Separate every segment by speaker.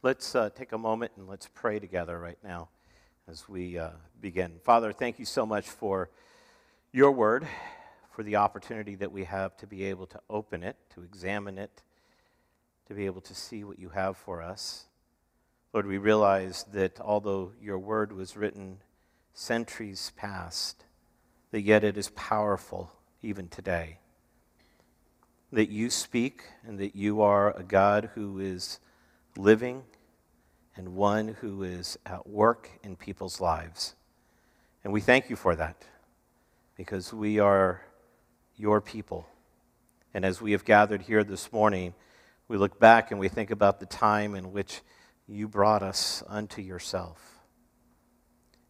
Speaker 1: Let's uh, take a moment and let's pray together right now as we uh, begin. Father, thank you so much for your word, for the opportunity that we have to be able to open it, to examine it, to be able to see what you have for us. Lord, we realize that although your word was written centuries past, that yet it is powerful even today. That you speak and that you are a God who is living and one who is at work in people's lives. And we thank you for that because we are your people. And as we have gathered here this morning, we look back and we think about the time in which you brought us unto yourself.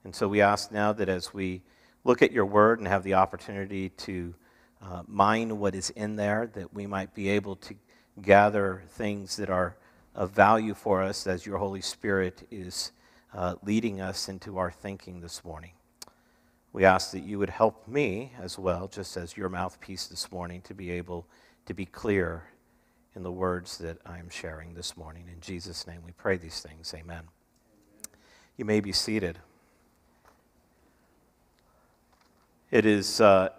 Speaker 1: And so we ask now that as we look at your word and have the opportunity to uh, mine what is in there, that we might be able to gather things that are of value for us as your Holy Spirit is uh, leading us into our thinking this morning. We ask that you would help me as well, just as your mouthpiece this morning, to be able to be clear in the words that I am sharing this morning. In Jesus' name we pray these things. Amen. Amen. You may be seated. It is uh,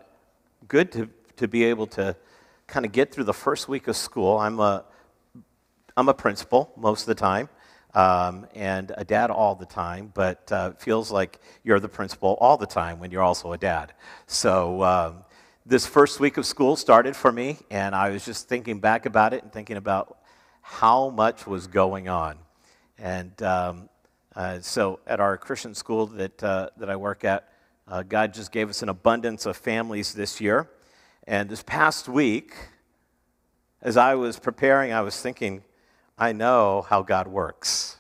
Speaker 1: good to, to be able to kind of get through the first week of school. I'm a, I'm a principal most of the time. Um, and a dad all the time, but uh, feels like you're the principal all the time when you're also a dad. So um, this first week of school started for me, and I was just thinking back about it and thinking about how much was going on. And um, uh, so at our Christian school that, uh, that I work at, uh, God just gave us an abundance of families this year. And this past week, as I was preparing, I was thinking, I know how God works.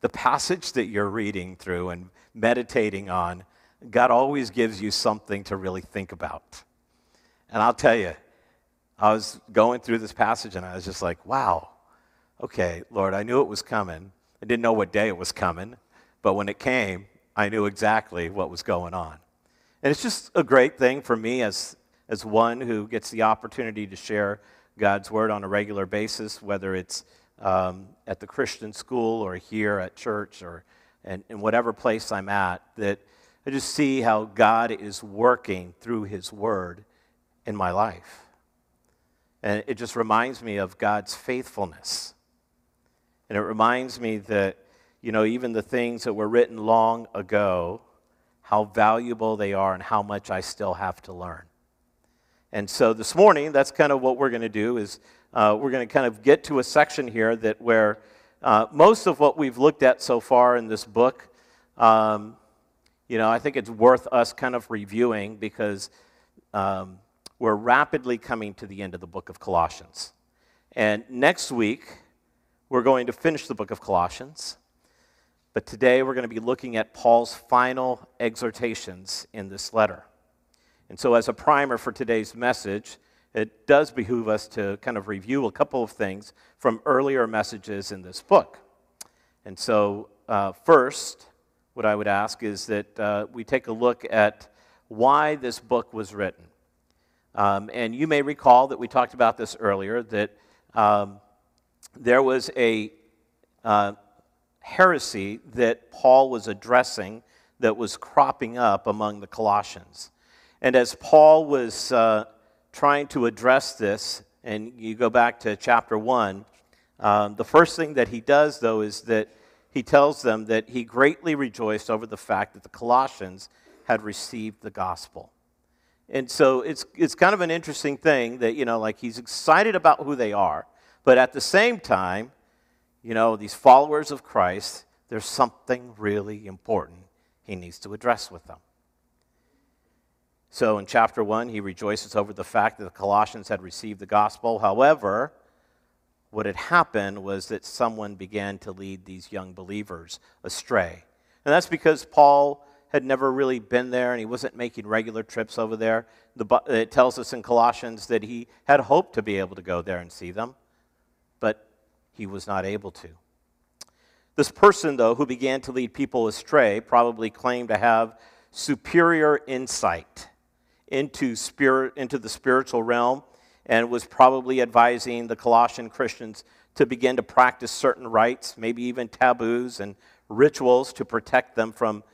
Speaker 1: The passage that you're reading through and meditating on, God always gives you something to really think about. And I'll tell you, I was going through this passage and I was just like, wow, okay, Lord, I knew it was coming. I didn't know what day it was coming, but when it came, I knew exactly what was going on. And it's just a great thing for me as, as one who gets the opportunity to share God's word on a regular basis, whether it's um, at the Christian school or here at church or in, in whatever place I'm at, that I just see how God is working through His word in my life. And it just reminds me of God's faithfulness. And it reminds me that you know, even the things that were written long ago, how valuable they are and how much I still have to learn. And so this morning, that's kind of what we're going to do is uh, we're going to kind of get to a section here that where uh, most of what we've looked at so far in this book, um, you know, I think it's worth us kind of reviewing because um, we're rapidly coming to the end of the book of Colossians. And next week, we're going to finish the book of Colossians. But today we're going to be looking at Paul's final exhortations in this letter. And so, as a primer for today's message, it does behoove us to kind of review a couple of things from earlier messages in this book. And so, uh, first, what I would ask is that uh, we take a look at why this book was written. Um, and you may recall that we talked about this earlier that um, there was a uh, heresy that Paul was addressing that was cropping up among the Colossians. And as Paul was uh, trying to address this, and you go back to chapter 1, um, the first thing that he does, though, is that he tells them that he greatly rejoiced over the fact that the Colossians had received the gospel. And so it's, it's kind of an interesting thing that, you know, like he's excited about who they are, but at the same time, you know, these followers of Christ, there's something really important he needs to address with them. So in chapter 1, he rejoices over the fact that the Colossians had received the gospel. However, what had happened was that someone began to lead these young believers astray. And that's because Paul had never really been there and he wasn't making regular trips over there. The, it tells us in Colossians that he had hoped to be able to go there and see them, but he was not able to. This person, though, who began to lead people astray, probably claimed to have superior insight into, spirit, into the spiritual realm and was probably advising the Colossian Christians to begin to practice certain rites, maybe even taboos and rituals to protect them from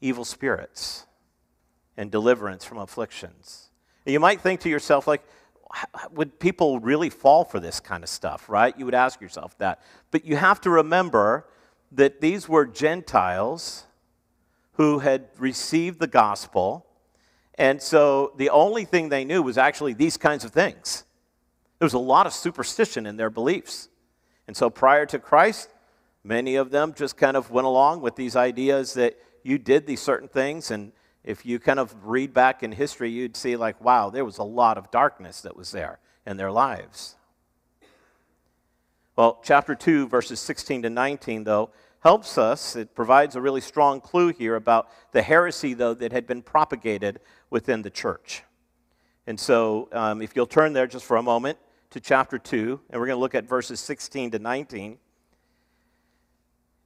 Speaker 1: evil spirits and deliverance from afflictions. You might think to yourself, like, would people really fall for this kind of stuff, right? You would ask yourself that. But you have to remember that these were Gentiles who had received the gospel. And so the only thing they knew was actually these kinds of things. There was a lot of superstition in their beliefs. And so prior to Christ, many of them just kind of went along with these ideas that you did these certain things. And if you kind of read back in history, you'd see, like, wow, there was a lot of darkness that was there in their lives. Well, chapter 2, verses 16 to 19, though, helps us. It provides a really strong clue here about the heresy, though, that had been propagated within the church. And so, um, if you'll turn there just for a moment to chapter 2, and we're going to look at verses 16 to 19.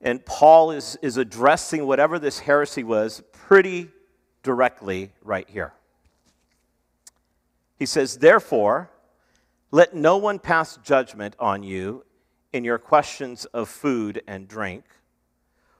Speaker 1: And Paul is, is addressing whatever this heresy was pretty directly right here. He says, Therefore, let no one pass judgment on you in your questions of food and drink,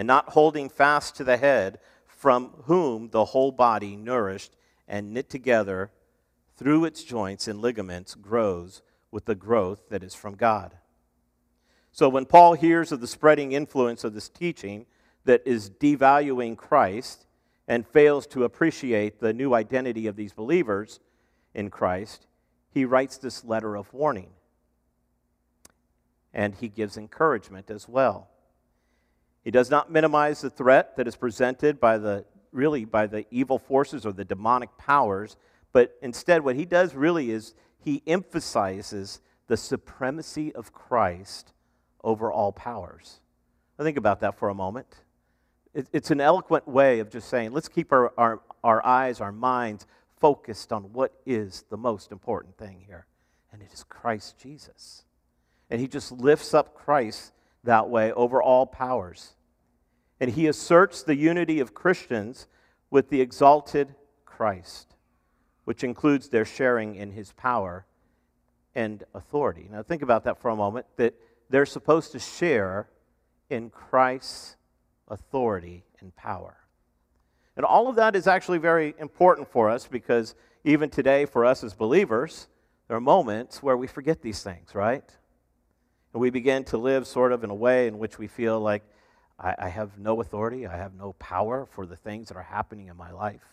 Speaker 1: and not holding fast to the head, from whom the whole body, nourished and knit together through its joints and ligaments, grows with the growth that is from God. So when Paul hears of the spreading influence of this teaching that is devaluing Christ, and fails to appreciate the new identity of these believers in Christ, he writes this letter of warning. And he gives encouragement as well. He does not minimize the threat that is presented by the really by the evil forces or the demonic powers, but instead what he does really is he emphasizes the supremacy of Christ over all powers. Now think about that for a moment it's an eloquent way of just saying, let's keep our, our, our eyes, our minds focused on what is the most important thing here. And it is Christ Jesus. And he just lifts up Christ that way over all powers. And he asserts the unity of Christians with the exalted Christ, which includes their sharing in his power and authority. Now, think about that for a moment that they're supposed to share in Christ's authority, and power. And all of that is actually very important for us because even today, for us as believers, there are moments where we forget these things, right? And we begin to live sort of in a way in which we feel like I, I have no authority, I have no power for the things that are happening in my life.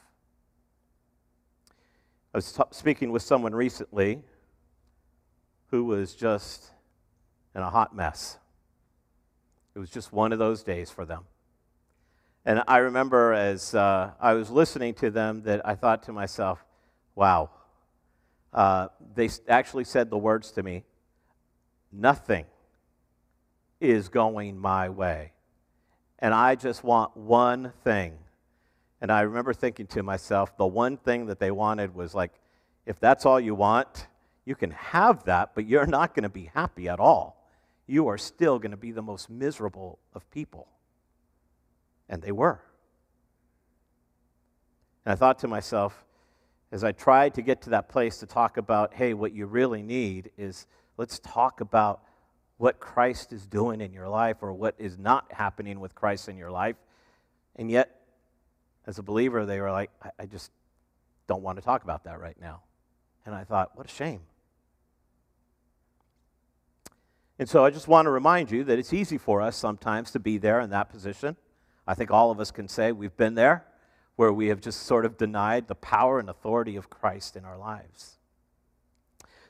Speaker 1: I was t- speaking with someone recently who was just in a hot mess. It was just one of those days for them. And I remember as uh, I was listening to them that I thought to myself, wow, uh, they actually said the words to me nothing is going my way. And I just want one thing. And I remember thinking to myself, the one thing that they wanted was like, if that's all you want, you can have that, but you're not going to be happy at all. You are still going to be the most miserable of people. And they were. And I thought to myself, as I tried to get to that place to talk about, hey, what you really need is let's talk about what Christ is doing in your life or what is not happening with Christ in your life. And yet, as a believer, they were like, I, I just don't want to talk about that right now. And I thought, what a shame. And so I just want to remind you that it's easy for us sometimes to be there in that position. I think all of us can say we've been there, where we have just sort of denied the power and authority of Christ in our lives.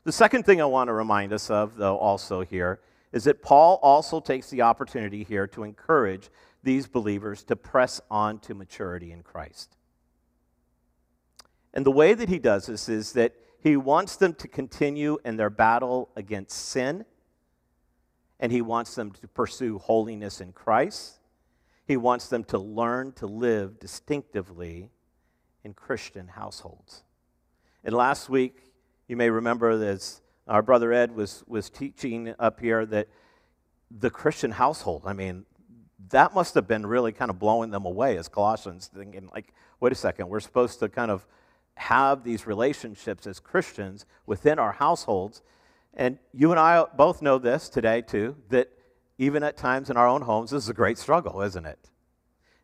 Speaker 1: The second thing I want to remind us of, though, also here, is that Paul also takes the opportunity here to encourage these believers to press on to maturity in Christ. And the way that he does this is that he wants them to continue in their battle against sin and he wants them to pursue holiness in Christ. He wants them to learn to live distinctively in Christian households. And last week, you may remember as our brother Ed was, was teaching up here that the Christian household, I mean, that must have been really kind of blowing them away as Colossians, thinking, like, wait a second, we're supposed to kind of have these relationships as Christians within our households. And you and I both know this today, too, that even at times in our own homes, this is a great struggle, isn't it?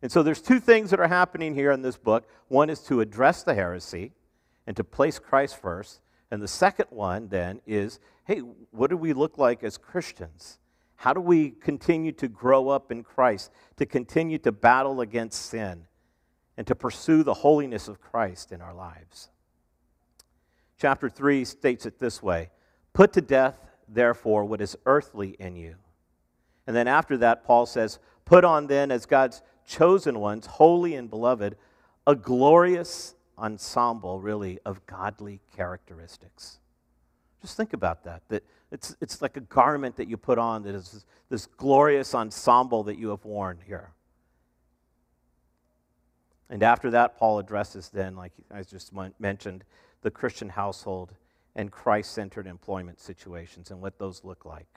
Speaker 1: And so there's two things that are happening here in this book. One is to address the heresy and to place Christ first. And the second one then is hey, what do we look like as Christians? How do we continue to grow up in Christ, to continue to battle against sin, and to pursue the holiness of Christ in our lives? Chapter 3 states it this way Put to death, therefore, what is earthly in you. And then after that, Paul says, Put on then, as God's chosen ones, holy and beloved, a glorious ensemble, really, of godly characteristics. Just think about that. That it's, it's like a garment that you put on that is this, glorious ensemble that you have worn here. And after that, Paul addresses then, like I just mentioned, the Christian household and Christ centered employment situations and what those look like.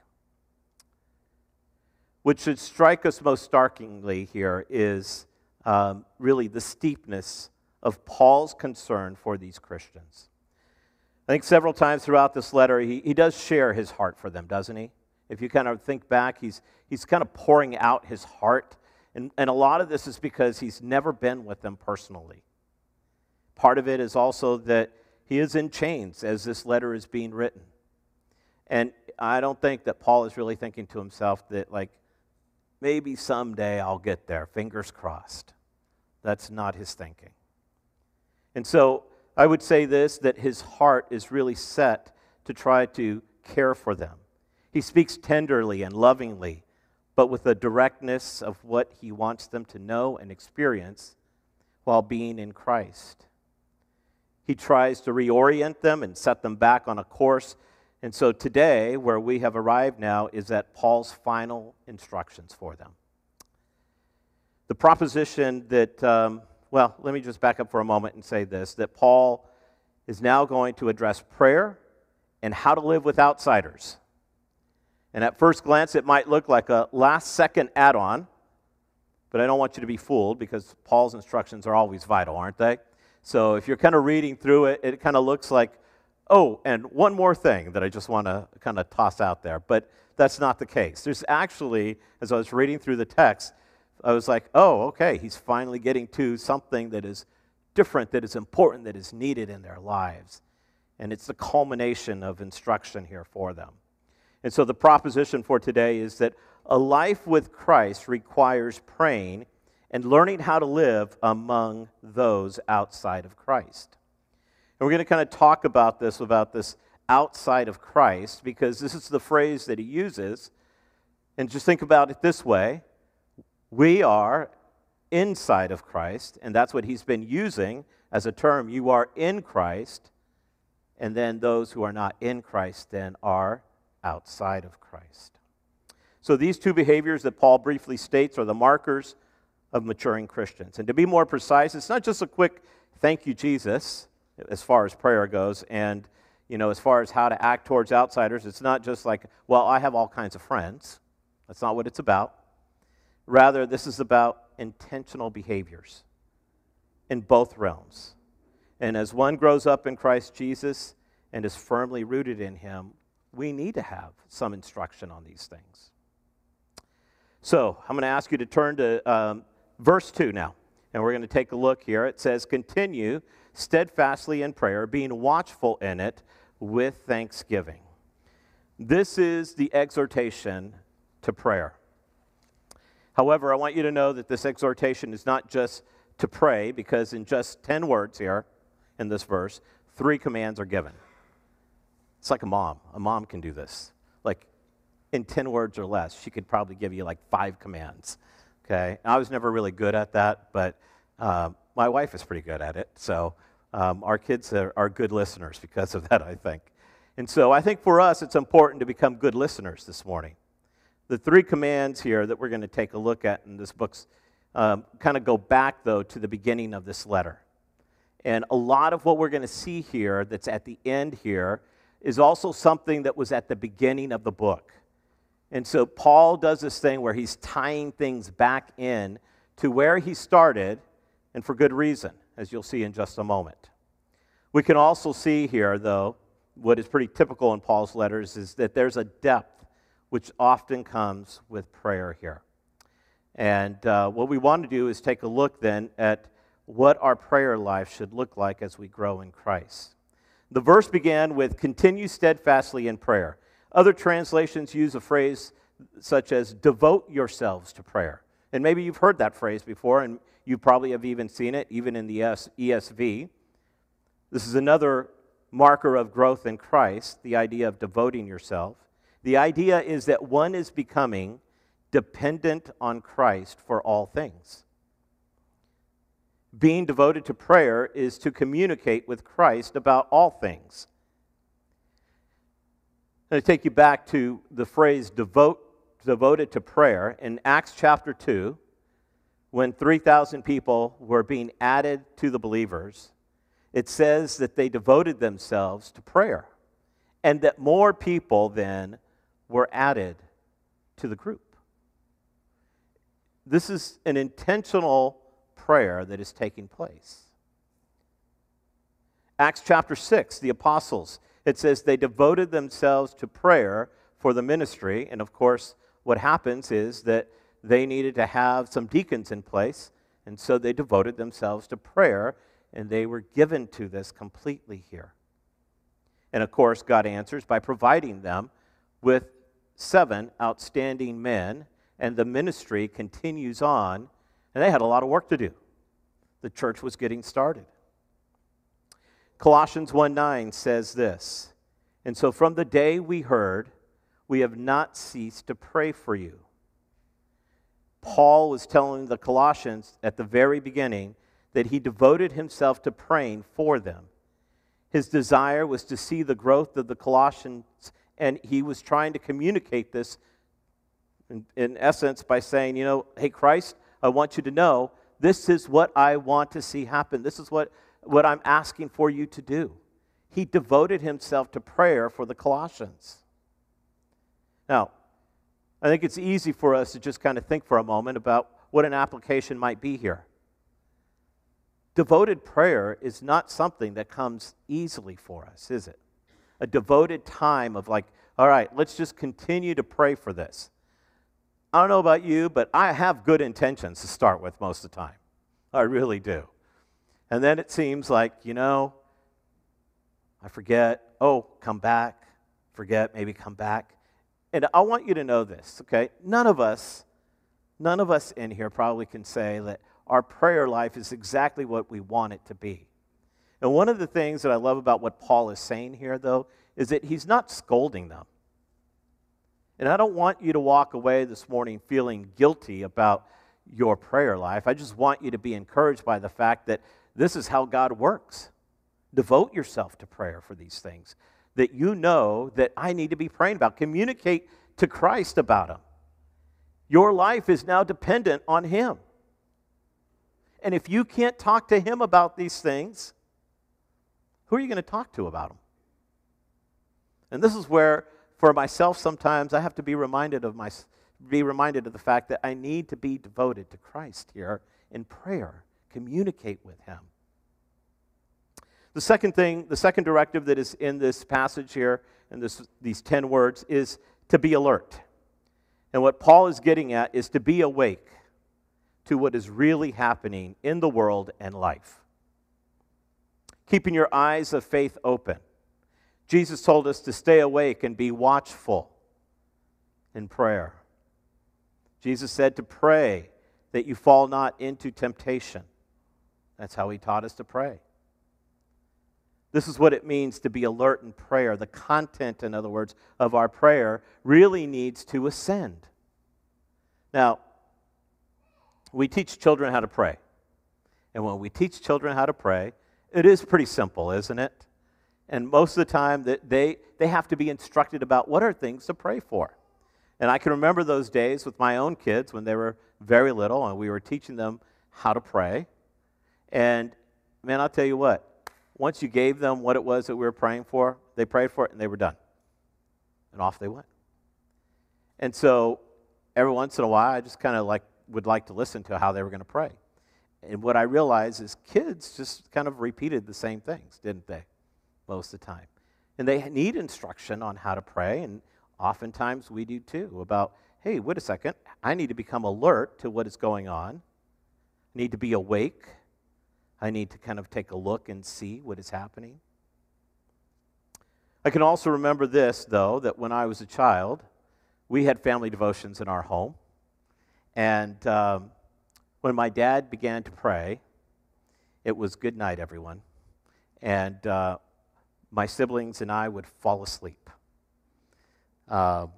Speaker 1: What should strike us most starkingly here is um, really the steepness of Paul's concern for these Christians. I think several times throughout this letter, he, he does share his heart for them, doesn't he? If you kind of think back, he's, he's kind of pouring out his heart. And, and a lot of this is because he's never been with them personally. Part of it is also that he is in chains as this letter is being written. And I don't think that Paul is really thinking to himself that, like, maybe someday I'll get there, fingers crossed. That's not his thinking. And so I would say this that his heart is really set to try to care for them. He speaks tenderly and lovingly, but with a directness of what he wants them to know and experience while being in Christ. He tries to reorient them and set them back on a course. And so today, where we have arrived now, is at Paul's final instructions for them. The proposition that um, well, let me just back up for a moment and say this that Paul is now going to address prayer and how to live with outsiders. And at first glance, it might look like a last second add on, but I don't want you to be fooled because Paul's instructions are always vital, aren't they? So if you're kind of reading through it, it kind of looks like, oh, and one more thing that I just want to kind of toss out there, but that's not the case. There's actually, as I was reading through the text, I was like, oh, okay, he's finally getting to something that is different, that is important, that is needed in their lives. And it's the culmination of instruction here for them. And so the proposition for today is that a life with Christ requires praying and learning how to live among those outside of Christ. And we're going to kind of talk about this, about this outside of Christ, because this is the phrase that he uses. And just think about it this way we are inside of Christ, and that's what he's been using as a term. You are in Christ, and then those who are not in Christ then are outside of Christ. So these two behaviors that Paul briefly states are the markers of maturing Christians. And to be more precise, it's not just a quick thank you, Jesus, as far as prayer goes, and you know, as far as how to act towards outsiders, it's not just like, well, I have all kinds of friends. That's not what it's about. Rather, this is about intentional behaviors in both realms. And as one grows up in Christ Jesus and is firmly rooted in Him, we need to have some instruction on these things. So I'm going to ask you to turn to um, verse 2 now, and we're going to take a look here. It says, Continue steadfastly in prayer, being watchful in it with thanksgiving. This is the exhortation to prayer. However, I want you to know that this exhortation is not just to pray, because in just 10 words here in this verse, three commands are given. It's like a mom. A mom can do this. Like in 10 words or less, she could probably give you like five commands. Okay? I was never really good at that, but uh, my wife is pretty good at it. So um, our kids are, are good listeners because of that, I think. And so I think for us, it's important to become good listeners this morning The three commands here that we're going to take a look at in this book um, kind of go back, though, to the beginning of this letter. And a lot of what we're going to see here that's at the end here is also something that was at the beginning of the book. And so Paul does this thing where he's tying things back in to where he started, and for good reason, as you'll see in just a moment. We can also see here, though, what is pretty typical in Paul's letters is that there's a depth which often comes with prayer here. And uh, what we want to do is take a look then at what our prayer life should look like as we grow in Christ. The verse began with continue steadfastly in prayer. Other translations use a phrase such as devote yourselves to prayer. And maybe you've heard that phrase before, and you probably have even seen it, even in the ESV. This is another marker of growth in Christ, the idea of devoting yourself. The idea is that one is becoming dependent on Christ for all things. Being devoted to prayer is to communicate with Christ about all things. I'm going to take you back to the phrase devote, devoted to prayer in Acts chapter 2, when 3,000 people were being added to the believers. It says that they devoted themselves to prayer and that more people then were added to the group. This is an intentional prayer that is taking place. Acts chapter 6, the apostles it says they devoted themselves to prayer for the ministry. And of course, what happens is that they needed to have some deacons in place. And so they devoted themselves to prayer, and they were given to this completely here. And of course, God answers by providing them with seven outstanding men, and the ministry continues on. And they had a lot of work to do. The church was getting started. Colossians 1 9 says this And so from the day we heard, we have not ceased to pray for you. Paul was telling the Colossians at the very beginning that he devoted himself to praying for them. His desire was to see the growth of the Colossians, and he was trying to communicate this in, in essence by saying, You know, hey, Christ, I want you to know this is what I want to see happen. This is what what I'm asking for you to do. He devoted himself to prayer for the Colossians. Now, I think it's easy for us to just kind of think for a moment about what an application might be here. Devoted prayer is not something that comes easily for us, is it? A devoted time of like, all right, let's just continue to pray for this. I don't know about you, but I have good intentions to start with most of the time. I really do. And then it seems like, you know, I forget, oh, come back, forget, maybe come back. And I want you to know this, okay? None of us, none of us in here probably can say that our prayer life is exactly what we want it to be. And one of the things that I love about what Paul is saying here, though, is that he's not scolding them. And I don't want you to walk away this morning feeling guilty about your prayer life. I just want you to be encouraged by the fact that this is how God works. Devote yourself to prayer for these things that you know that I need to be praying about. Communicate to Christ about them. Your life is now dependent on Him. And if you can't talk to Him about these things, who are you going to talk to about them? And this is where, for myself, sometimes I have to be reminded of my, be reminded of the fact that I need to be devoted to Christ here in prayer communicate with him. The second thing, the second directive that is in this passage here, in this, these 10 words, is to be alert. And what Paul is getting at is to be awake to what is really happening in the world and life. Keeping your eyes of faith open. Jesus told us to stay awake and be watchful in prayer. Jesus said to pray that you fall not into temptation. That's how he taught us to pray. This is what it means to be alert in prayer. The content, in other words, of our prayer really needs to ascend. Now, we teach children how to pray. And when we teach children how to pray, it is pretty simple, isn't it? And most of the time, that they, they have to be instructed about what are things to pray for. And I can remember those days with my own kids when they were very little and we were teaching them how to pray. And man, I'll tell you what, once you gave them what it was that we were praying for, they prayed for it and they were done. And off they went. And so every once in a while, I just kind of like would like to listen to how they were going to pray. And what I realized is kids just kind of repeated the same things, didn't they? Most of the time. And they need instruction on how to pray, and oftentimes we do too, about, hey, wait a second, I need to become alert to what is going on. I need to be awake. I need to kind of take a look and see what is happening. I can also remember this, though, that when I was a child, we had family devotions in our home. And um, when my dad began to pray, it was good night, everyone. And uh, my siblings and I would fall asleep. Uh,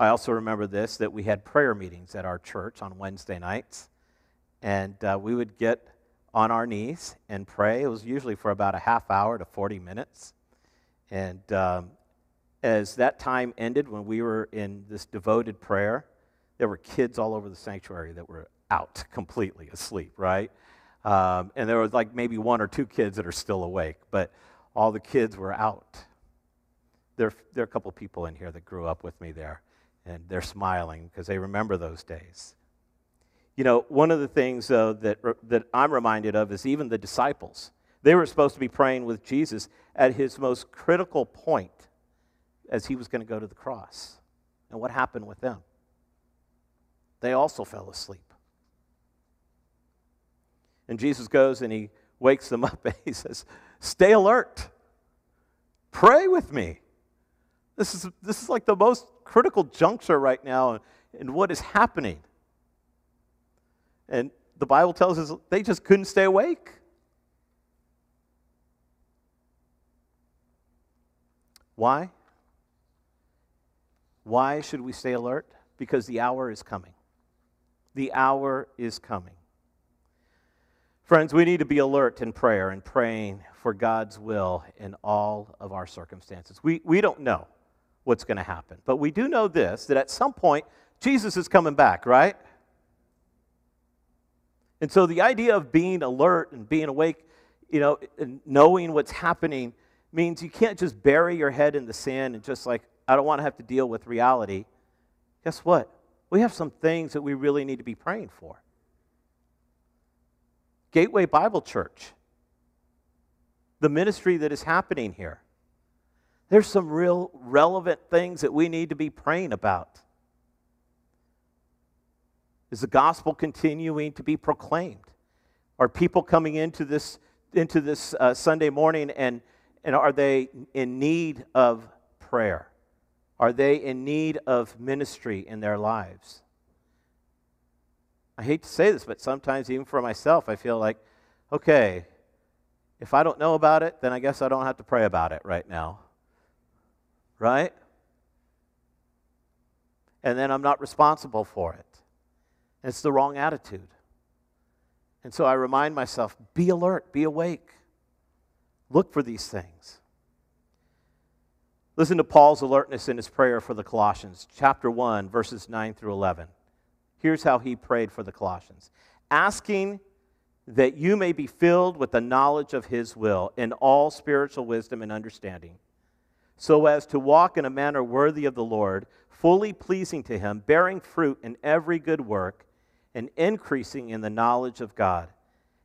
Speaker 1: I also remember this that we had prayer meetings at our church on Wednesday nights. And uh, we would get on our knees and pray. It was usually for about a half hour to 40 minutes. And um, as that time ended, when we were in this devoted prayer, there were kids all over the sanctuary that were out completely asleep, right? Um, and there was like maybe one or two kids that are still awake, but all the kids were out. There, there are a couple people in here that grew up with me there, and they're smiling because they remember those days. You know, one of the things, though, that, that I'm reminded of is even the disciples. They were supposed to be praying with Jesus at his most critical point as he was going to go to the cross. And what happened with them? They also fell asleep. And Jesus goes and he wakes them up and he says, Stay alert. Pray with me. This is, this is like the most critical juncture right now in, in what is happening. And the Bible tells us they just couldn't stay awake. Why? Why should we stay alert? Because the hour is coming. The hour is coming. Friends, we need to be alert in prayer and praying for God's will in all of our circumstances. We, we don't know what's going to happen, but we do know this that at some point, Jesus is coming back, right? And so the idea of being alert and being awake, you know, and knowing what's happening means you can't just bury your head in the sand and just like, I don't want to have to deal with reality. Guess what? We have some things that we really need to be praying for. Gateway Bible Church, the ministry that is happening here. There's some real relevant things that we need to be praying about. Is the gospel continuing to be proclaimed? Are people coming into this, into this uh, Sunday morning and, and are they in need of prayer? Are they in need of ministry in their lives? I hate to say this, but sometimes, even for myself, I feel like, okay, if I don't know about it, then I guess I don't have to pray about it right now. Right? And then I'm not responsible for it. It's the wrong attitude. And so I remind myself be alert, be awake, look for these things. Listen to Paul's alertness in his prayer for the Colossians, chapter 1, verses 9 through 11. Here's how he prayed for the Colossians asking that you may be filled with the knowledge of his will in all spiritual wisdom and understanding, so as to walk in a manner worthy of the Lord, fully pleasing to him, bearing fruit in every good work, and increasing in the knowledge of God,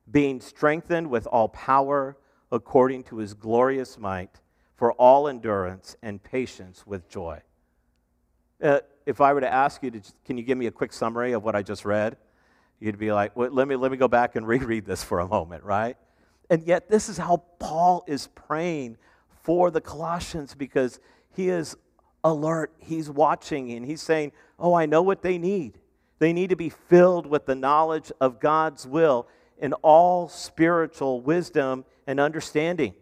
Speaker 1: being strengthened with all power according to his glorious might for all endurance and patience with joy. Uh, if I were to ask you to, can you give me a quick summary of what I just read? You'd be like, well, let, me, let me go back and reread this for a moment, right? And yet, this is how Paul is praying for the Colossians because he is alert, he's watching, and he's saying, Oh, I know what they need. They need to be filled with the knowledge of God's will in all spiritual wisdom and understanding.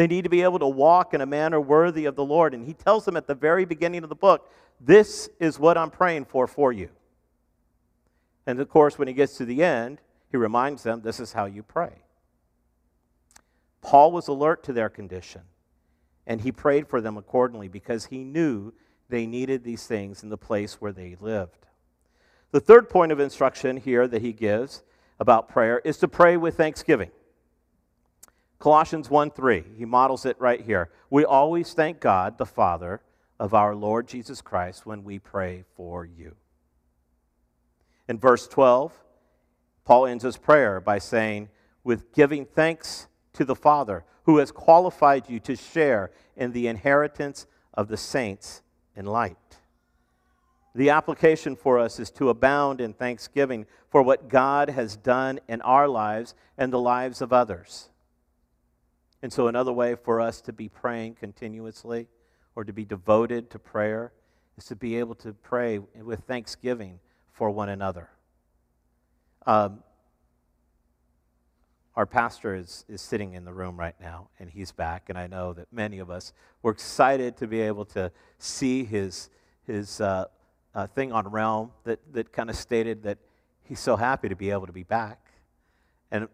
Speaker 1: They need to be able to walk in a manner worthy of the Lord. And he tells them at the very beginning of the book, This is what I'm praying for for you. And of course, when he gets to the end, he reminds them, This is how you pray. Paul was alert to their condition, and he prayed for them accordingly because he knew they needed these things in the place where they lived. The third point of instruction here that he gives about prayer is to pray with thanksgiving. Colossians 1 3, he models it right here. We always thank God, the Father of our Lord Jesus Christ, when we pray for you. In verse 12, Paul ends his prayer by saying, with giving thanks to the Father who has qualified you to share in the inheritance of the saints in light. The application for us is to abound in thanksgiving for what God has done in our lives and the lives of others. And so, another way for us to be praying continuously or to be devoted to prayer is to be able to pray with thanksgiving for one another. Um, our pastor is, is sitting in the room right now, and he's back, and I know that many of us were excited to be able to see his, his uh, uh, thing on Realm that, that kind of stated that he's so happy to be able to be back. And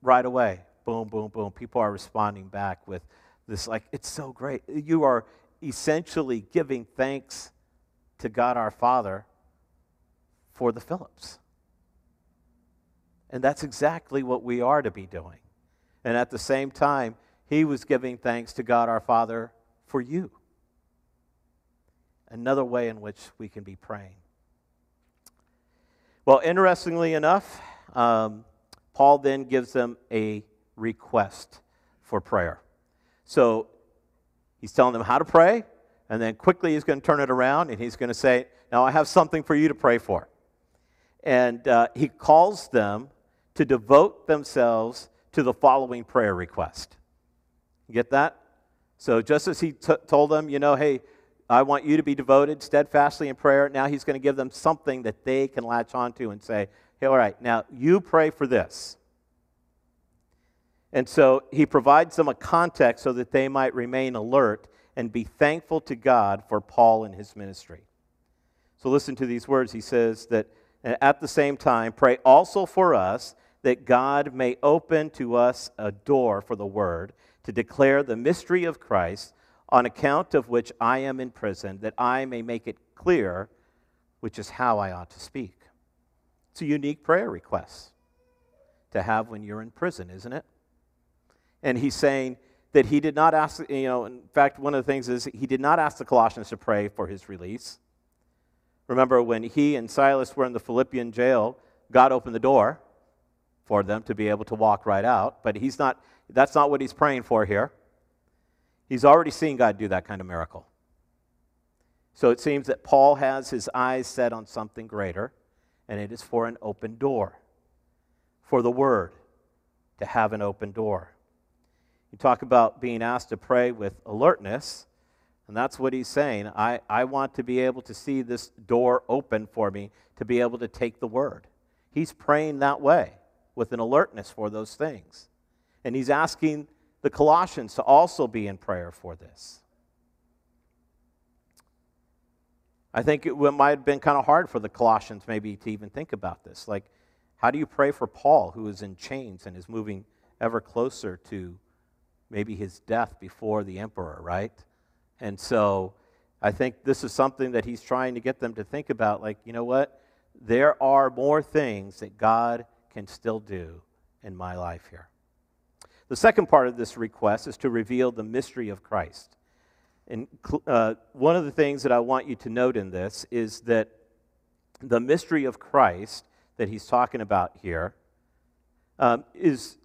Speaker 1: right away, boom, boom, boom, people are responding back with this, like, it's so great. You are essentially giving thanks to God our Father for the Phillips. And that's exactly what we are to be doing. And at the same time, he was giving thanks to God our Father for you. Another way in which we can be praying. Well, interestingly enough, um, Paul then gives them a request for prayer. So he's telling them how to pray, and then quickly he's going to turn it around and he's going to say, Now I have something for you to pray for. And uh, he calls them to devote themselves to the following prayer request. Get that? So just as he t- told them, you know, hey, I want you to be devoted steadfastly in prayer, now he's going to give them something that they can latch onto and say, hey, all right, now you pray for this. And so he provides them a context so that they might remain alert and be thankful to God for Paul and his ministry. So listen to these words. He says that at the same time, pray also for us that God may open to us a door for the word to declare the mystery of Christ, on account of which I am in prison, that I may make it clear, which is how I ought to speak. It's a unique prayer request to have when you're in prison, isn't it? And he's saying that he did not ask, you know, in fact, one of the things is he did not ask the Colossians to pray for his release. Remember when he and Silas were in the Philippian jail, God opened the door for them to be able to walk right out. But he's not, that's not what he's praying for here. He's already seen God do that kind of miracle. So it seems that Paul has his eyes set on something greater, and it is for an open door, for the word to have an open door. You talk about being asked to pray with alertness, and that's what he's saying. I, I want to be able to see this door open for me to be able to take the word. He's praying that way with an alertness for those things. And he's asking the Colossians to also be in prayer for this. I think it might have been kind of hard for the Colossians maybe to even think about this. Like, how do you pray for Paul, who is in chains and is moving ever closer to maybe his death before the emperor, right? And so I think this is something that he's trying to get them to think about. Like, you know what? There are more things that God can still do in my life here. The second part of this request is to reveal the mystery of Christ. And uh, one of the things that I want you to note in this is that the mystery of Christ that he's talking about here um, is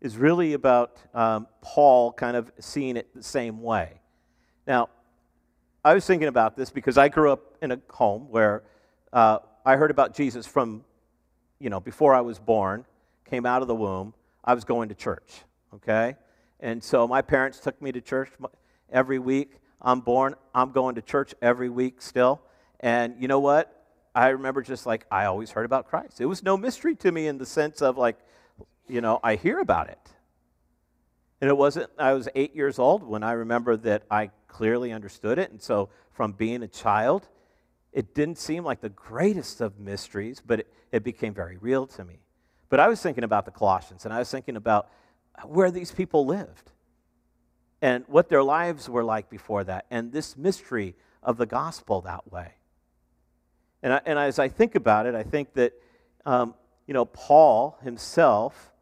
Speaker 1: is really about um, Paul kind of seeing it the same way. Now, I was thinking about this because I grew up in a home where uh, I heard about Jesus from you know, before I was born, came out of the womb, I was going to church, okay? And so my parents took me to church every week. I'm born, I'm going to church every week still. And you know what? I remember just like I always heard about Christ. It was no mystery to me in the sense of like, you know, I hear about it. And it wasn't, I was eight years old when I remember that I clearly understood it. And so from being a child, it didn't seem like the greatest of mysteries, but it, it became very real to me. But I was thinking about the Colossians, and I was thinking about where these people lived and what their lives were like before that, and this mystery of the gospel that way. And, I, and as I think about it, I think that, um, you know, Paul himself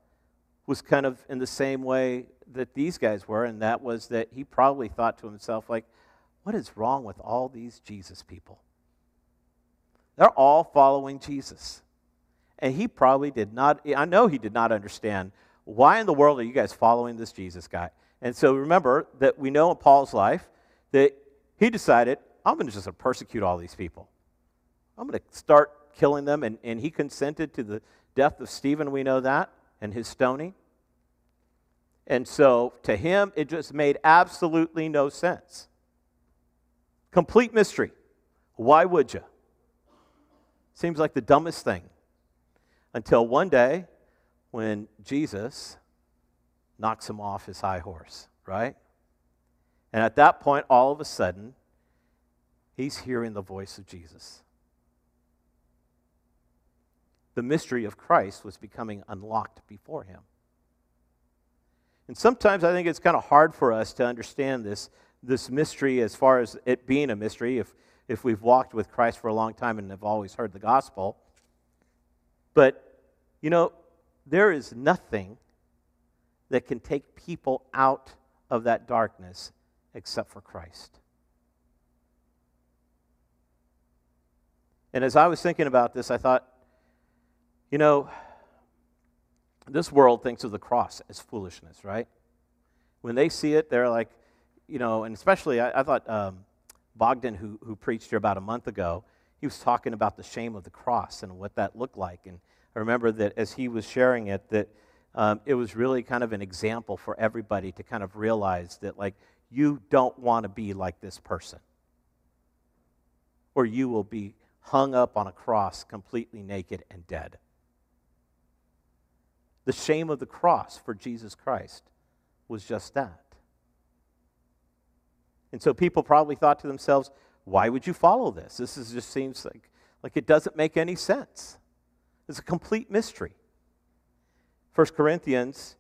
Speaker 1: was kind of in the same way that these guys were, and that was that he probably thought to himself, like, what is wrong with all these Jesus people? They're all following Jesus. And he probably did not, I know he did not understand why in the world are you guys following this Jesus guy? And so remember that we know in Paul's life that he decided, I'm going to just persecute all these people. I'm going to start killing them. And, and he consented to the death of Stephen, we know that, and his stoning. And so to him, it just made absolutely no sense. Complete mystery. Why would you? Seems like the dumbest thing. Until one day when Jesus knocks him off his high horse, right? And at that point, all of a sudden, he's hearing the voice of Jesus. The mystery of Christ was becoming unlocked before him. And sometimes I think it's kind of hard for us to understand this, this mystery as far as it being a mystery if, if we've walked with Christ for a long time and have always heard the gospel. But, you know, there is nothing that can take people out of that darkness except for Christ. And as I was thinking about this, I thought, you know, this world thinks of the cross as foolishness, right? When they see it, they're like, you know, and especially I, I thought um, Bogdan, who, who preached here about a month ago, he was talking about the shame of the cross and what that looked like. And I remember that as he was sharing it, that um, it was really kind of an example for everybody to kind of realize that, like, you don't want to be like this person, or you will be hung up on a cross completely naked and dead. The shame of the cross for Jesus Christ was just that. And so people probably thought to themselves, why would you follow this? This is, just seems like, like it doesn't make any sense. It's a complete mystery. 1 Corinthians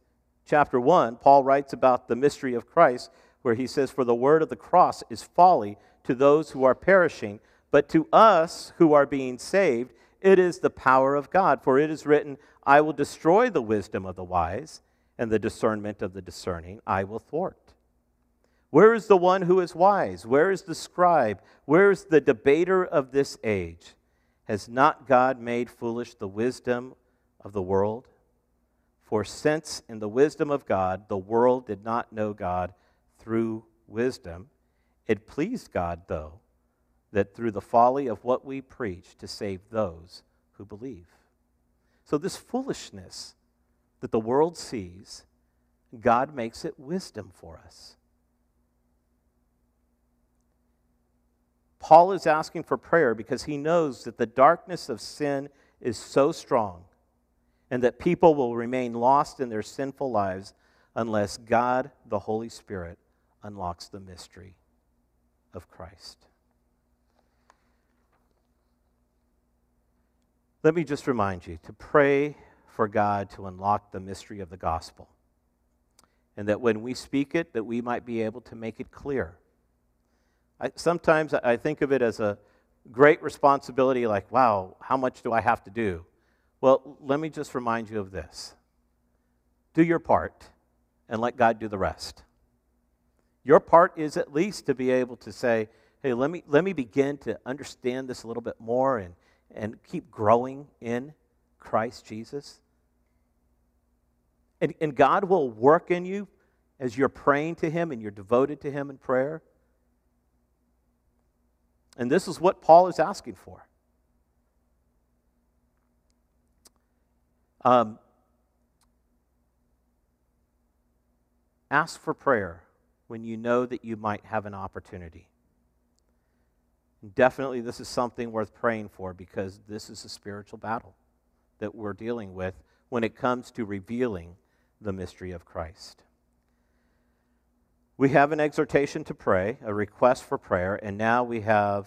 Speaker 1: chapter 1, Paul writes about the mystery of Christ, where he says, For the word of the cross is folly to those who are perishing, but to us who are being saved, it is the power of God. For it is written, I will destroy the wisdom of the wise, and the discernment of the discerning I will thwart. Where is the one who is wise? Where is the scribe? Where is the debater of this age? Has not God made foolish the wisdom of the world? For since in the wisdom of God the world did not know God through wisdom, it pleased God, though, that through the folly of what we preach to save those who believe. So, this foolishness that the world sees, God makes it wisdom for us. Paul is asking for prayer because he knows that the darkness of sin is so strong and that people will remain lost in their sinful lives unless God, the Holy Spirit, unlocks the mystery of Christ. Let me just remind you to pray for God to unlock the mystery of the gospel. And that when we speak it, that we might be able to make it clear I, sometimes I think of it as a great responsibility, like, wow, how much do I have to do? Well, let me just remind you of this do your part and let God do the rest. Your part is at least to be able to say, hey, let me, let me begin to understand this a little bit more and, and keep growing in Christ Jesus. And, and God will work in you as you're praying to Him and you're devoted to Him in prayer. And this is what Paul is asking for. Um, ask for prayer when you know that you might have an opportunity. Definitely, this is something worth praying for because this is a spiritual battle that we're dealing with when it comes to revealing the mystery of Christ. We have an exhortation to pray, a request for prayer, and now we have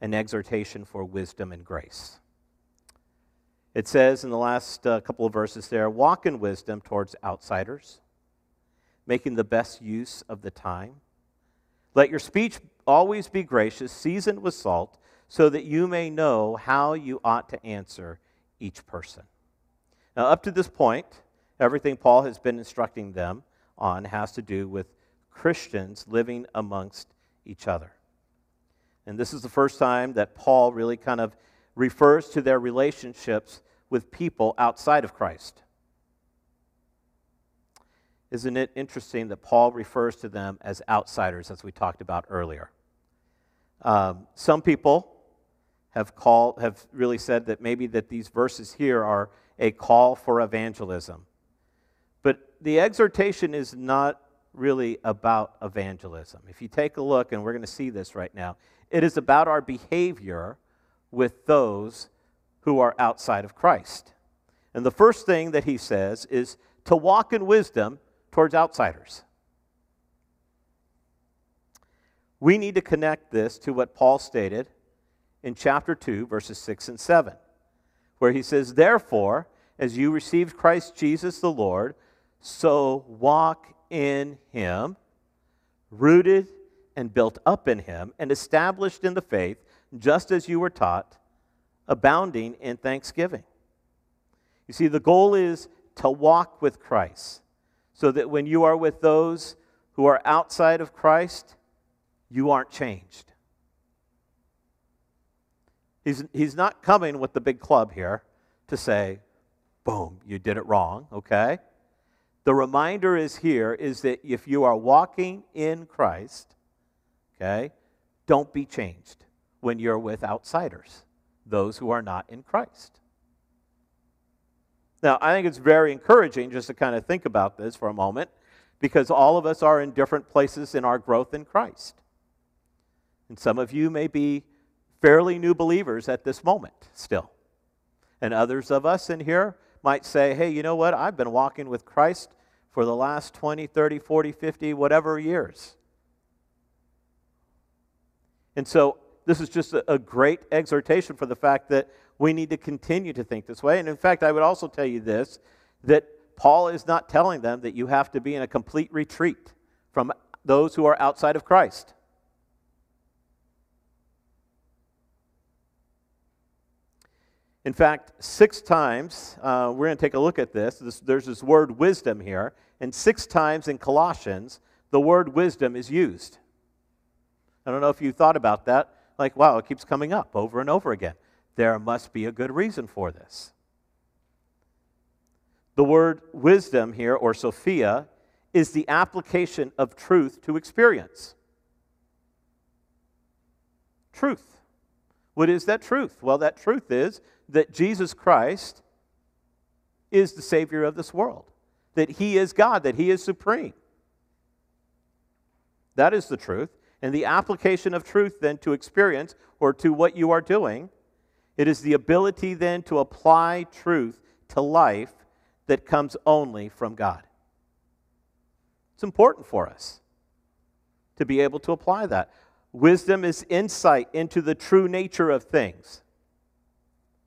Speaker 1: an exhortation for wisdom and grace. It says in the last uh, couple of verses there walk in wisdom towards outsiders, making the best use of the time. Let your speech always be gracious, seasoned with salt, so that you may know how you ought to answer each person. Now, up to this point, everything Paul has been instructing them on has to do with Christians living amongst each other. And this is the first time that Paul really kind of refers to their relationships with people outside of Christ. Isn't it interesting that Paul refers to them as outsiders, as we talked about earlier? Um, some people have called, have really said that maybe that these verses here are a call for evangelism. But the exhortation is not really about evangelism. If you take a look, and we're going to see this right now, it is about our behavior with those who are outside of Christ. And the first thing that he says is to walk in wisdom towards outsiders. We need to connect this to what Paul stated in chapter 2, verses 6 and 7, where he says, Therefore, as you received Christ Jesus the Lord, so walk in him, rooted and built up in him, and established in the faith, just as you were taught, abounding in thanksgiving. You see, the goal is to walk with Christ so that when you are with those who are outside of Christ, you aren't changed. He's, he's not coming with the big club here to say, boom, you did it wrong, okay? The reminder is here is that if you are walking in Christ, okay, don't be changed when you're with outsiders, those who are not in Christ. Now, I think it's very encouraging just to kind of think about this for a moment because all of us are in different places in our growth in Christ. And some of you may be fairly new believers at this moment still. And others of us in here might say, hey, you know what? I've been walking with Christ for the last 20, 30, 40, 50, whatever years. And so this is just a, great exhortation for the fact that we need to continue to think this way. And in fact, I would also tell you this that Paul is not telling them that you have to be in a complete retreat from those who are outside of Christ. In fact, six times, uh, we're going to take a look at this. this. There's this word wisdom here, and six times in Colossians, the word wisdom is used. I don't know if you thought about that. Like, wow, it keeps coming up over and over again. There must be a good reason for this. The word wisdom here, or Sophia, is the application of truth to experience. Truth. What is that truth? Well, that truth is that Jesus Christ is the Savior of this world, that He is God, that He is supreme. That is the truth. And the application of truth then to experience or to what you are doing, it is the ability then to apply truth to life that comes only from God. It's important for us to be able to apply that. Wisdom is insight into the true nature of things.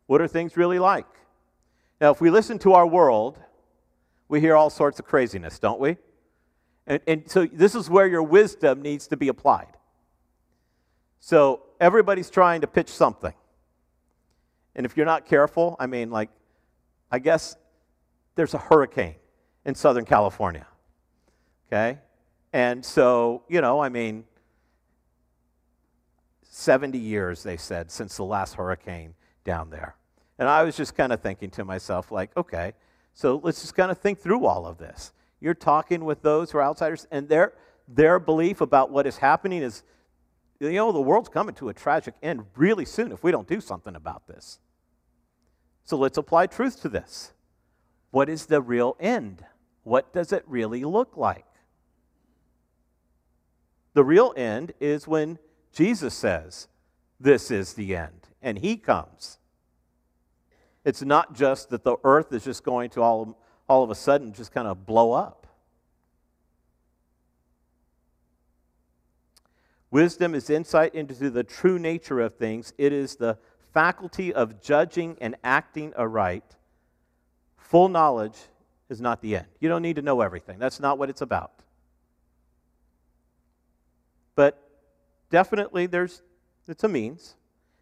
Speaker 1: What are things really like? Now, if we listen to our world, we hear all sorts of craziness, don't we? And, and so this is where your wisdom needs to be applied. So everybody's trying to pitch something. And if you're not careful, I mean, like, I guess there's a hurricane in Southern California. Okay? And so, you know, I mean, 70 years, they said, since the last hurricane down there. And I was just kind of thinking to myself, like, okay, so let's just kind of think through all of this. You're talking with those who are outsiders, and their, their belief about what is happening is, you know, the world's coming to a tragic end really soon if we don't do something about this. So let's apply truth to this. What is the real end? What does it really look like? The real end is when Jesus says, This is the end, and He comes. It's not just that the earth is just going to all, all of a sudden just kind of blow up. Wisdom is insight into the true nature of things. It is the faculty of judging and acting aright. Full knowledge is not the end. You don't need to know everything. That's not what it's about. but definitely there's it's a means.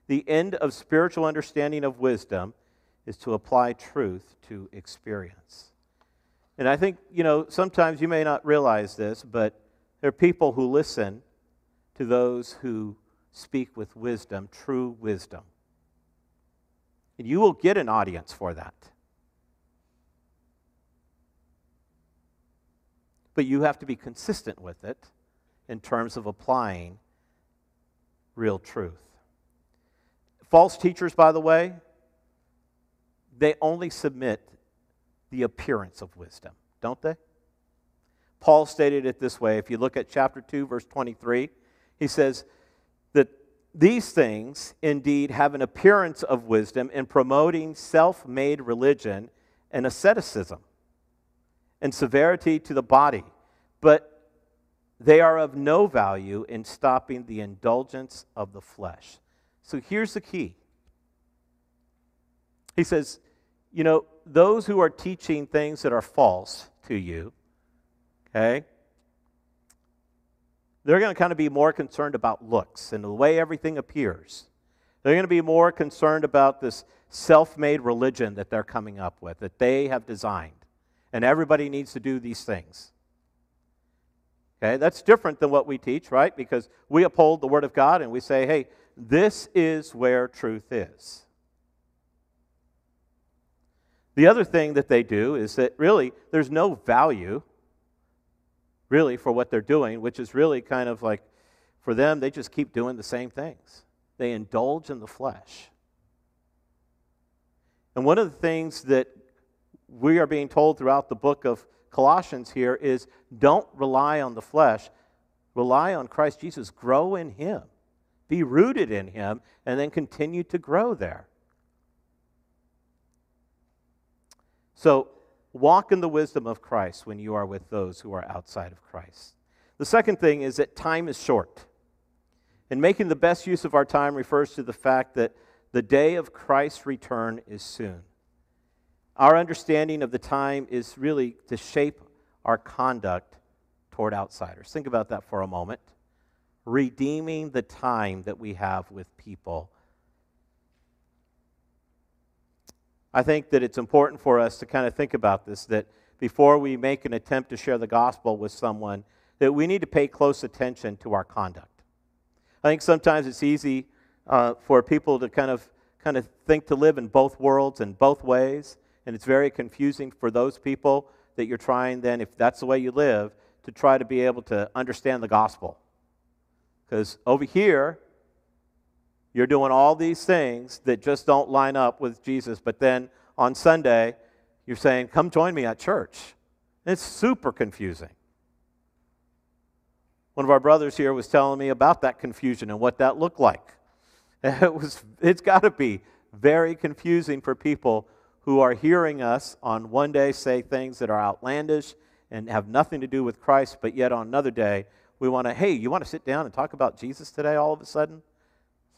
Speaker 1: The end of spiritual understanding of wisdom is to apply truth to experience. And I think, you know, sometimes you may not realize this, but there are people who listen to those who speak with wisdom, true wisdom. And you will get an audience for that. But you have to be consistent with it in terms of applying real truth. False teachers, by the way, they only submit the appearance of wisdom, don't they? Paul stated it this way. If you look at chapter 2, verse 23, he says these things indeed have an appearance of wisdom in promoting self made religion and asceticism and severity to the body, but they are of no value in stopping the indulgence of the flesh. So here's the key. He says, you know, those who are teaching things that are false to you, okay, they're going to kind of be more concerned about looks and the way everything appears. They're going to be more concerned about this self made religion that they're coming up with, that they have designed. And everybody needs to do these things. Okay, that's different than what we teach, right? Because we uphold the Word of God and we say, hey, this is where truth is. The other thing that they do is that really there's no value, really, for what they're doing, which is really kind of like for them, they just keep doing the same things. They indulge in the flesh. And one of the things that we are being told throughout the book of Colossians here is don't rely on the flesh, rely on Christ Jesus, grow in Him, be rooted in Him, and then continue to grow there. So, walk in the wisdom of Christ when you are with those who are outside of Christ. The second thing is that time is short. And making the best use of our time refers to the fact that the day of Christ's return is soon. Our understanding of the time is really to shape our conduct toward outsiders. Think about that for a moment. Redeeming the time that we have with people. I think that it's important for us to kind of think about this that before we make an attempt to share the gospel with someone, that we need to pay close attention to our conduct. I think sometimes it's easy uh, for people to kind of kind of think to live in both worlds and both ways and it's very confusing for those people that you're trying then, if that's the way you live, to try to be able to understand the gospel. Because over here, you're doing all these things that just don't line up with Jesus, but then on Sunday, you're saying, Come join me at church. And it's super confusing. One of our brothers here was telling me about that confusion and what that looked like. It was, it's got to be very confusing for people who are hearing us on one day say things that are outlandish and have nothing to do with Christ, but yet on another day, we want to, hey, you want to sit down and talk about Jesus today all of a sudden?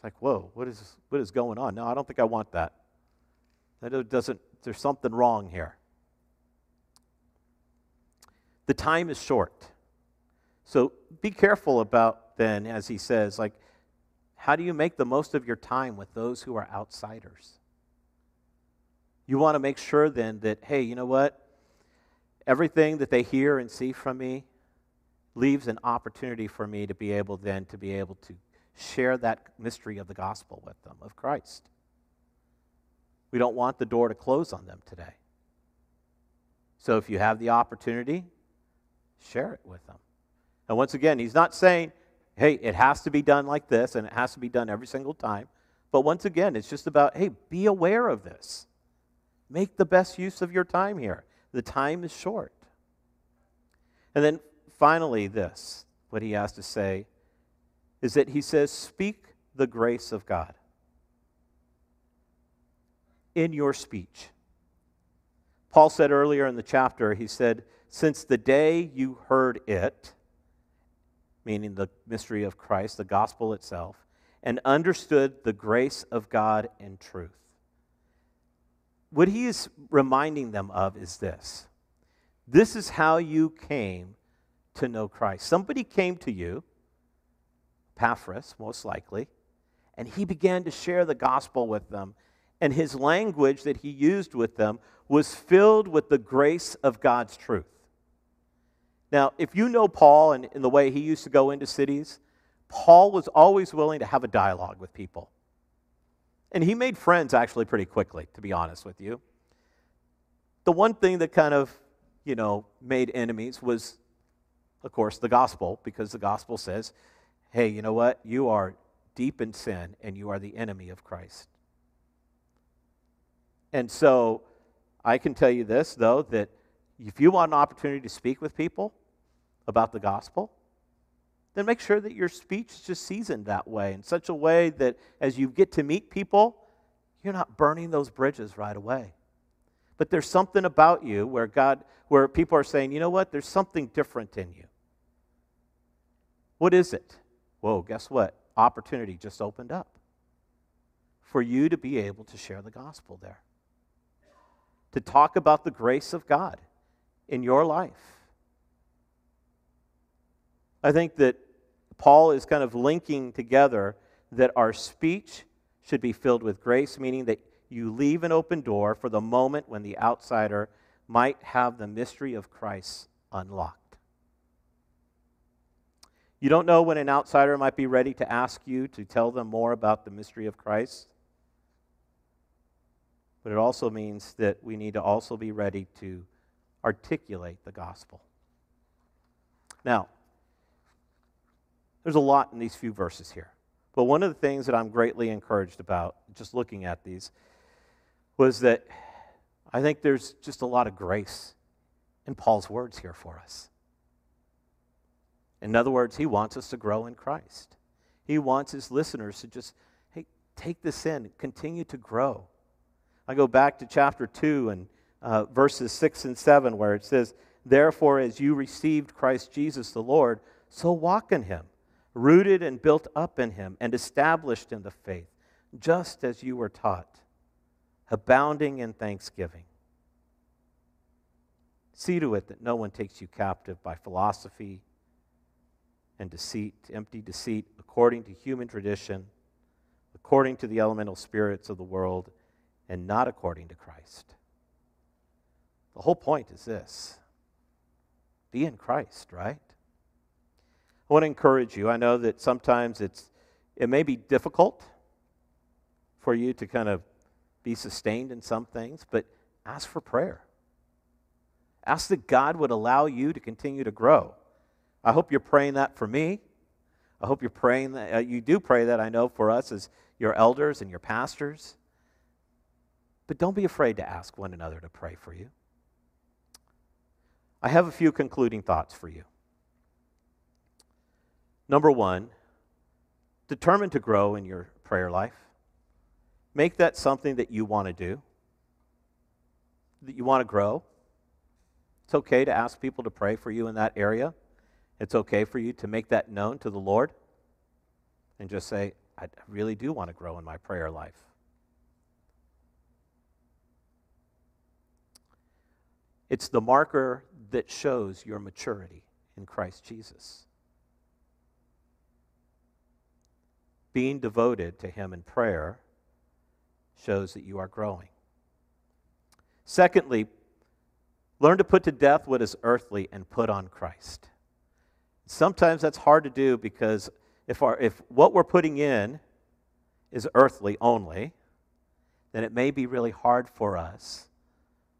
Speaker 1: Like, whoa, what is, what is going on? No, I don't think I want that. That doesn't, there's something wrong here. The time is short. So be careful about then, as he says, like, how do you make the most of your time with those who are outsiders? You want to make sure then that, hey, you know what? Everything that they hear and see from me leaves an opportunity for me to be able then to be able to share that mystery of the gospel with them, of Christ. We don't want the door to close on them today. So if you have the opportunity, share it with them. And once again, he's not saying, hey, it has to be done like this and it has to be done every single time. But once again, it's just about, hey, be aware of this. Make the best use of your time here. The time is short. And then finally, this, what he has to say, is that he says, Speak the grace of God in your speech. Paul said earlier in the chapter, he said, Since the day you heard it, meaning the mystery of Christ, the gospel itself, and understood the grace of God in truth what he is reminding them of is this this is how you came to know Christ. Somebody came to you Epaphras, most likely, and he began to share the gospel with them. And his language that he used with them was filled with the grace of God's truth. Now, if you know Paul and, and the way he used to go into cities, Paul was always willing to have a dialogue with people. And he made friends actually pretty quickly, to be honest with you. The one thing that kind of, you know, made enemies was, of course, the gospel, because the gospel says, hey, you know what? You are deep in sin and you are the enemy of Christ. And so I can tell you this, though, that if you want an opportunity to speak with people about the gospel, then make sure that your speech is just seasoned that way, in such a way that as you get to meet people, you're not burning those bridges right away. But there's something about you where God, where people are saying, you know what, there's something different in you. What is it? Whoa, guess what? Opportunity just opened up for you to be able to share the gospel there, to talk about the grace of God in your life. I think that Paul is kind of linking together that our speech should be filled with grace, meaning that you leave an open door for the moment when the outsider might have the mystery of Christ unlocked. You don't know when an outsider might be ready to ask you to tell them more about the mystery of Christ. But it also means that we need to also be ready to articulate the gospel. Now, there's a lot in these few verses here. But one of the things that I'm greatly encouraged about, just looking at these, was that I think there's just a lot of grace in Paul's words here for us. In other words, he wants us to grow in Christ. He wants his listeners to just, hey, take this in, continue to grow. I go back to chapter 2 and uh, verses 6 and 7, where it says, Therefore, as you received Christ Jesus the Lord, so walk in him rooted and built up in him and established in the faith, just as you were taught, abounding in thanksgiving. See to it that no one takes you captive by philosophy and deceit, empty deceit, according to human tradition, according to the elemental spirits of the world, and not according to Christ. The whole point is this be in Christ, right? I want to encourage you. I know that sometimes it's, it may be difficult for you to kind of be sustained in some things, but ask for prayer. Ask that God would allow you to continue to grow. I hope you're praying that for me. I hope you're praying that uh, you do pray that I know for us as your elders and your pastors. But don't be afraid to ask one another to pray for you. I have a few concluding thoughts for you. Number one, determine to grow in your prayer life. Make that something that you want to do, that you want to grow. It's okay to ask people to pray for you in that area. It's okay for you to make that known to the Lord and just say, I really do want to grow in my prayer life. It's the marker that shows your maturity in Christ Jesus. being devoted to Him in prayer shows that you are growing. Secondly, learn to put to death what is earthly and put on Christ. Sometimes that's hard to do because if, our, if what we're putting in is earthly only, then it may be really hard for us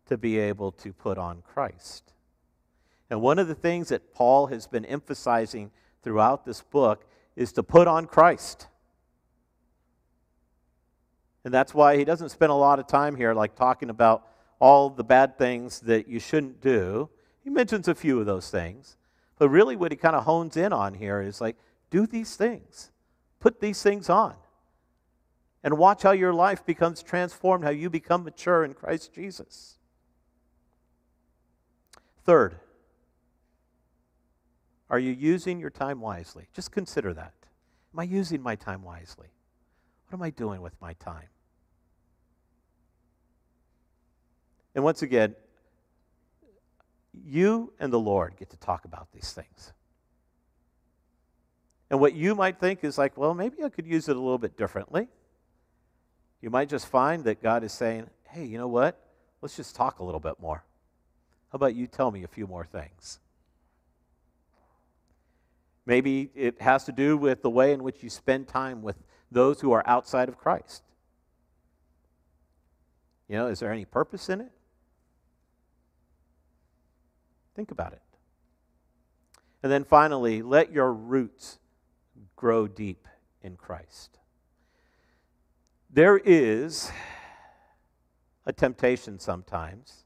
Speaker 1: to be able to put on Christ. And one of the things that Paul has been emphasizing throughout this book is to put on Christ. And that's why he doesn't spend a lot of time here, like talking about all the bad things that you shouldn't do. He mentions a few of those things. But really, what he kind of hones in on here is like, do these things, put these things on, and watch how your life becomes transformed, how you become mature in Christ Jesus. Third, are you using your time wisely? Just consider that. Am I using my time wisely? What am I doing with my time? And once again, you and the Lord get to talk about these things. And what you might think is like, well, maybe I could use it a little bit differently. You might just find that God is saying, hey, you know what? Let's just talk a little bit more. How about you tell me a few more things? Maybe it has to do with the way in which you spend time with those who are outside of Christ. You know, is there any purpose in it? Think about it. And then finally, let your roots grow deep in Christ. There is a temptation sometimes,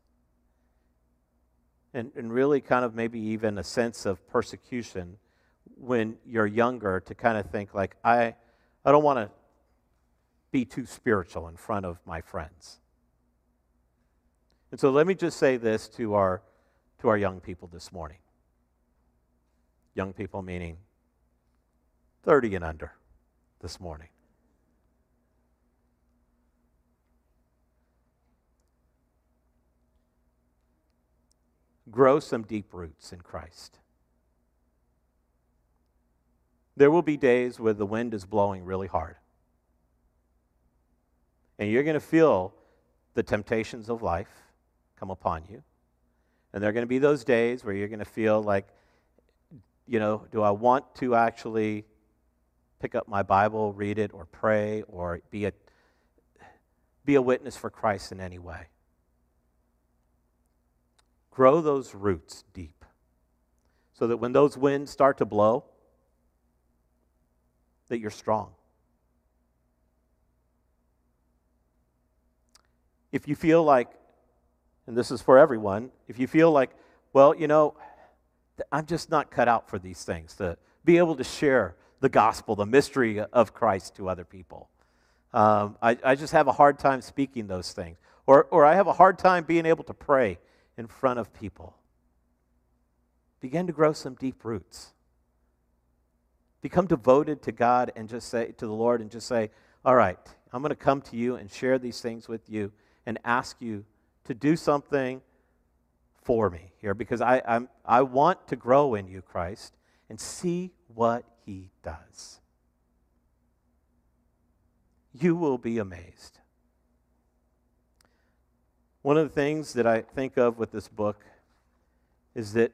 Speaker 1: and, and really kind of maybe even a sense of persecution when you're younger to kind of think like, I, I don't want to be too spiritual in front of my friends. And so let me just say this to our, to our young people this morning. Young people meaning 30 and under this morning. Grow some deep roots in Christ. There will be days where the wind is blowing really hard. And you're going to feel the temptations of life come upon you. And there are going to be those days where you're going to feel like, you know, do I want to actually pick up my Bible, read it, or pray, or be a, be a witness for Christ in any way? Grow those roots deep so that when those winds start to blow, that you're strong. If you feel like, and this is for everyone, if you feel like, well, you know, I'm just not cut out for these things, to be able to share the gospel, the mystery of Christ to other people. Um, I, I just have a hard time speaking those things. Or, or I have a hard time being able to pray in front of people. Begin to grow some deep roots. Become devoted to God and just say to the Lord and just say, All right, I'm going to come to you and share these things with you and ask you to do something for me here because I, I'm, I want to grow in you, Christ, and see what He does. You will be amazed. One of the things that I think of with this book is that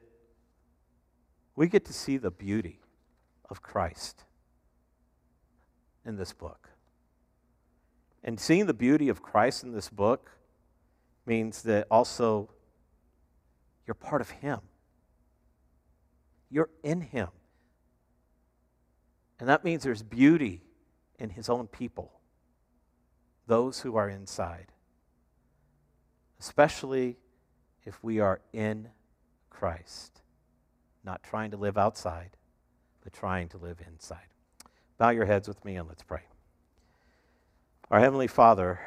Speaker 1: we get to see the beauty of Christ in this book. And seeing the beauty of Christ in this book means that also you're part of Him. You're in Him. And that means there's beauty in His own people, those who are inside, especially if we are in Christ, not trying to live outside but trying to live inside. Bow your heads with me and let's pray. Our Heavenly Father,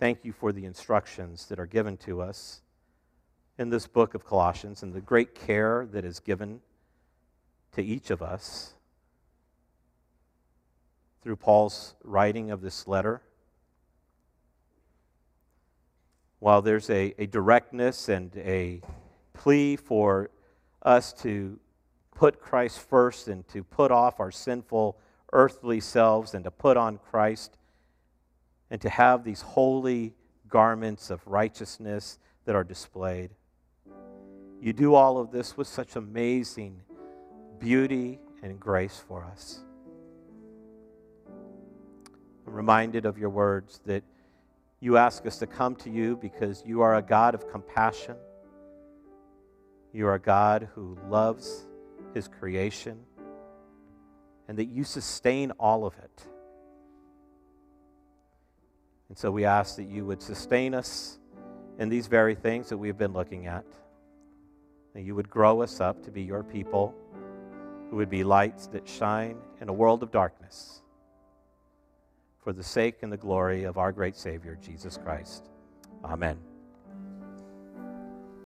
Speaker 1: thank you for the instructions that are given to us in this book of Colossians and the great care that is given to each of us through Paul's writing of this letter. While there's a, a directness and a plea for us to put Christ first and to put off our sinful earthly selves and to put on Christ and to have these holy garments of righteousness that are displayed. You do all of this with such amazing beauty and grace for us. I'm reminded of your words that you ask us to come to you because you are a God of compassion you are a God who loves his creation and that you sustain all of it. And so we ask that you would sustain us in these very things that we've been looking at. That you would grow us up to be your people who would be lights that shine in a world of darkness for the sake and the glory of our great Savior, Jesus Christ. Amen.